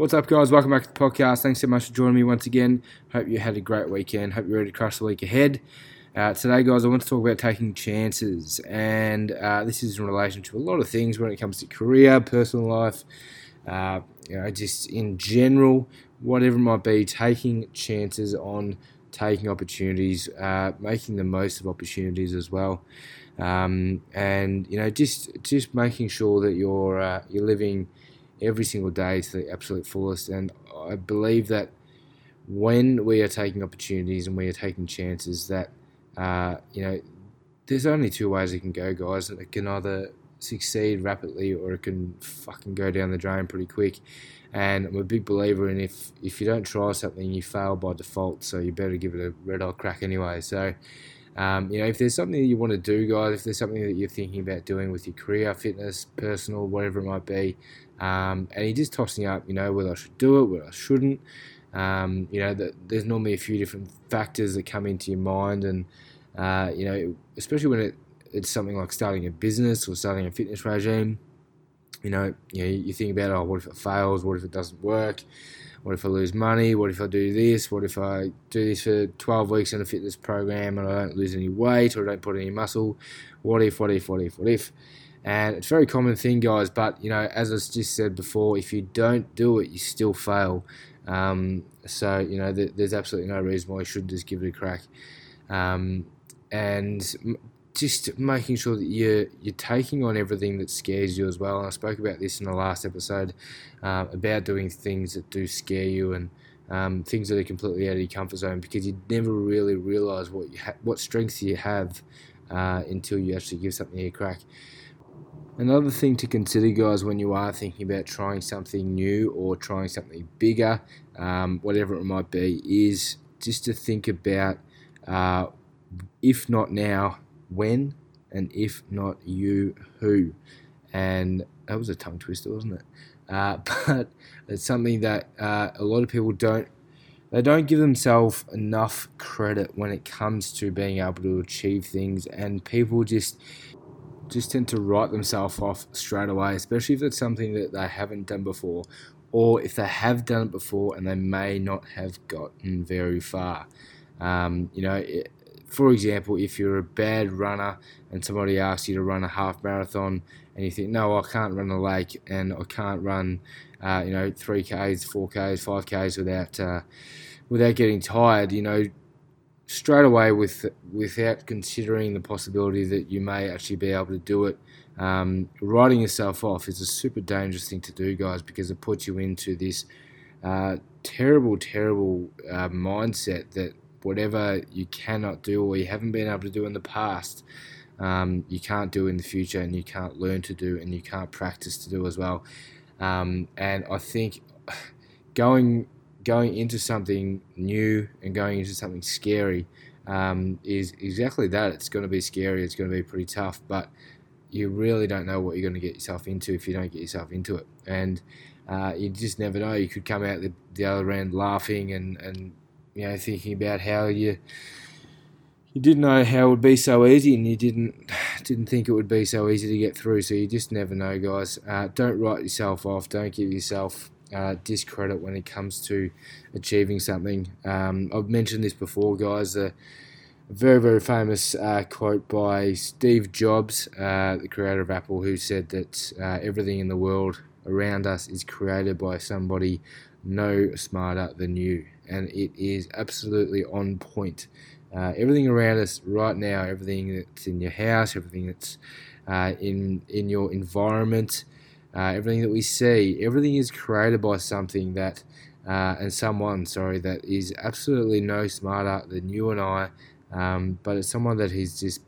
What's up, guys? Welcome back to the podcast. Thanks so much for joining me once again. Hope you had a great weekend. Hope you're ready to crush the week ahead. Uh, today, guys, I want to talk about taking chances, and uh, this is in relation to a lot of things when it comes to career, personal life, uh, you know, just in general, whatever it might be. Taking chances on taking opportunities, uh, making the most of opportunities as well, um, and you know, just just making sure that you're uh, you're living every single day to the absolute fullest. And I believe that when we are taking opportunities and we are taking chances, that uh, you know, there's only two ways it can go, guys. It can either succeed rapidly or it can fucking go down the drain pretty quick. And I'm a big believer in if if you don't try something, you fail by default. So you better give it a red hot crack anyway. So. Um, you know, if there's something that you want to do, guys, if there's something that you're thinking about doing with your career, fitness, personal, whatever it might be, um, and he just tossing up, you know, whether I should do it, whether I shouldn't. Um, you know, there's normally a few different factors that come into your mind, and uh, you know, especially when it, it's something like starting a business or starting a fitness regime. You know, you know, you think about, oh, what if it fails? What if it doesn't work? What if I lose money? What if I do this? What if I do this for 12 weeks in a fitness program and I don't lose any weight or I don't put any muscle? What if, what if, what if, what if? And it's a very common thing, guys. But you know, as I just said before, if you don't do it, you still fail. Um, so you know, th- there's absolutely no reason why you shouldn't just give it a crack. Um, and just making sure that you're you're taking on everything that scares you as well. And I spoke about this in the last episode uh, about doing things that do scare you and um, things that are completely out of your comfort zone because you never really realize what you ha- what strengths you have uh, until you actually give something a crack. Another thing to consider, guys, when you are thinking about trying something new or trying something bigger, um, whatever it might be, is just to think about uh, if not now, when, and if not you, who. And that was a tongue twister, wasn't it? Uh, but it's something that uh, a lot of people don't they don't give themselves enough credit when it comes to being able to achieve things and people just just tend to write themselves off straight away, especially if it's something that they haven't done before, or if they have done it before and they may not have gotten very far. Um, you know, it, for example, if you're a bad runner and somebody asks you to run a half marathon and you think, no, I can't run a lake and I can't run, uh, you know, 3Ks, 4Ks, 5Ks without, uh, without getting tired, you know, straight away with without considering the possibility that you may actually be able to do it. Um, writing yourself off is a super dangerous thing to do, guys, because it puts you into this uh, terrible, terrible uh, mindset that whatever you cannot do or you haven't been able to do in the past, um, you can't do in the future, and you can't learn to do, and you can't practice to do as well. Um, and I think going going into something new and going into something scary um, is exactly that. It's going to be scary. It's going to be pretty tough, but you really don't know what you're going to get yourself into if you don't get yourself into it. And uh, you just never know. You could come out the, the other end laughing and, and you know thinking about how you you didn't know how it would be so easy, and you didn't didn't think it would be so easy to get through. So you just never know, guys. Uh, don't write yourself off. Don't give yourself uh, discredit when it comes to achieving something. Um, I've mentioned this before, guys. A very, very famous uh, quote by Steve Jobs, uh, the creator of Apple, who said that uh, everything in the world around us is created by somebody no smarter than you. And it is absolutely on point. Uh, everything around us right now, everything that's in your house, everything that's uh, in in your environment, uh, everything that we see, everything is created by something that, uh, and someone, sorry, that is absolutely no smarter than you and I, um, but it's someone that has just,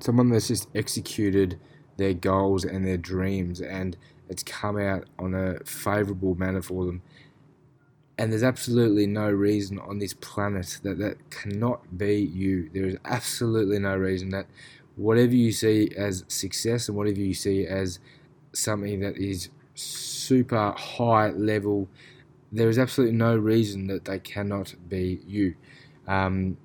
someone that's just executed their goals and their dreams, and it's come out on a favourable manner for them. And there's absolutely no reason on this planet that that cannot be you. There is absolutely no reason that whatever you see as success and whatever you see as something that is super high level, there is absolutely no reason that they cannot be you. Um,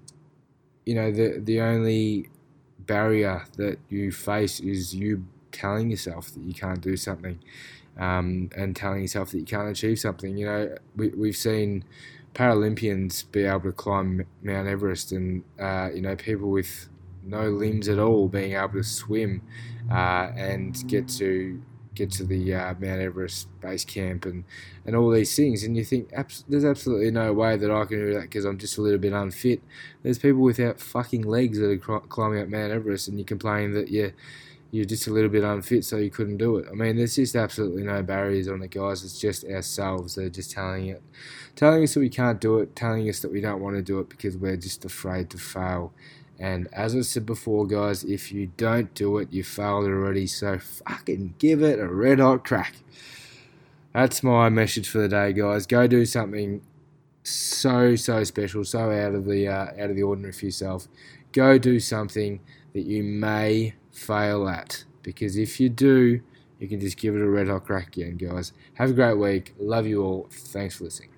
you know, the the only barrier that you face is you telling yourself that you can't do something. um, and telling yourself that you can't achieve something. You know, we, we've seen Paralympians be able to climb Mount Everest, and uh, you know, people with no limbs at all being able to swim uh, and get to get to the uh, Mount Everest base camp and, and all these things. And you think, abs- there's absolutely no way that I can do that because I'm just a little bit unfit. There's people without fucking legs that are cr- climbing up Mount Everest, and you complain that you're, you're just a little bit unfit, so you couldn't do it. I mean, there's just absolutely no barriers on it, guys. It's just ourselves that are just telling it, telling us that we can't do it, telling us that we don't want to do it because we're just afraid to fail. And as I said before, guys, if you don't do it, you failed already. So fucking give it a red hot crack. That's my message for the day, guys. Go do something so so special, so out of the uh, out of the ordinary for yourself. Go do something that you may fail at, because if you do, you can just give it a red hot crack again, guys. Have a great week. Love you all. Thanks for listening.